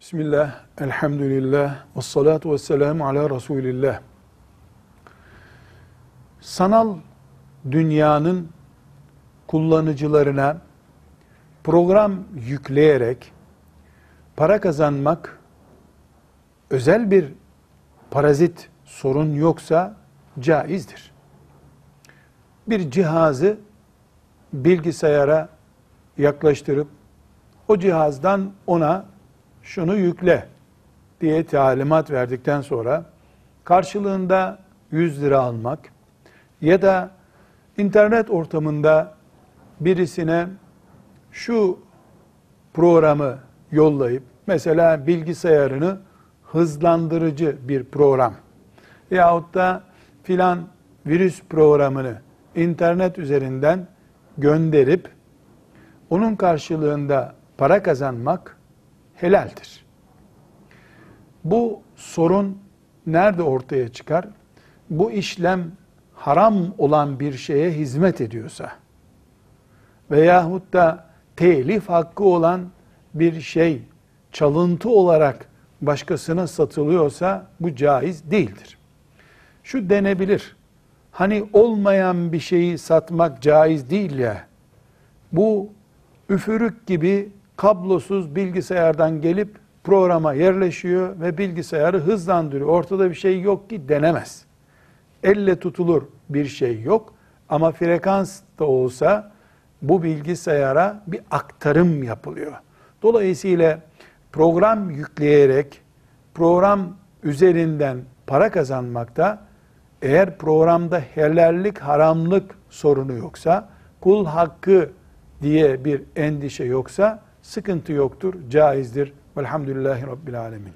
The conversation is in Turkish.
Bismillah, elhamdülillah, ve salatu ve selamu ala Resulillah. Sanal dünyanın kullanıcılarına program yükleyerek para kazanmak özel bir parazit sorun yoksa caizdir. Bir cihazı bilgisayara yaklaştırıp o cihazdan ona şunu yükle diye talimat verdikten sonra karşılığında 100 lira almak ya da internet ortamında birisine şu programı yollayıp mesela bilgisayarını hızlandırıcı bir program yahut da filan virüs programını internet üzerinden gönderip onun karşılığında para kazanmak helaldir. Bu sorun nerede ortaya çıkar? Bu işlem haram olan bir şeye hizmet ediyorsa veyahut da telif hakkı olan bir şey çalıntı olarak başkasına satılıyorsa bu caiz değildir. Şu denebilir. Hani olmayan bir şeyi satmak caiz değil ya. Bu üfürük gibi kablosuz bilgisayardan gelip programa yerleşiyor ve bilgisayarı hızlandırıyor. Ortada bir şey yok ki denemez. Elle tutulur bir şey yok ama frekans da olsa bu bilgisayara bir aktarım yapılıyor. Dolayısıyla program yükleyerek program üzerinden para kazanmakta eğer programda helallik haramlık sorunu yoksa kul hakkı diye bir endişe yoksa sıkıntı yoktur, caizdir. Velhamdülillahi Rabbil Alemin.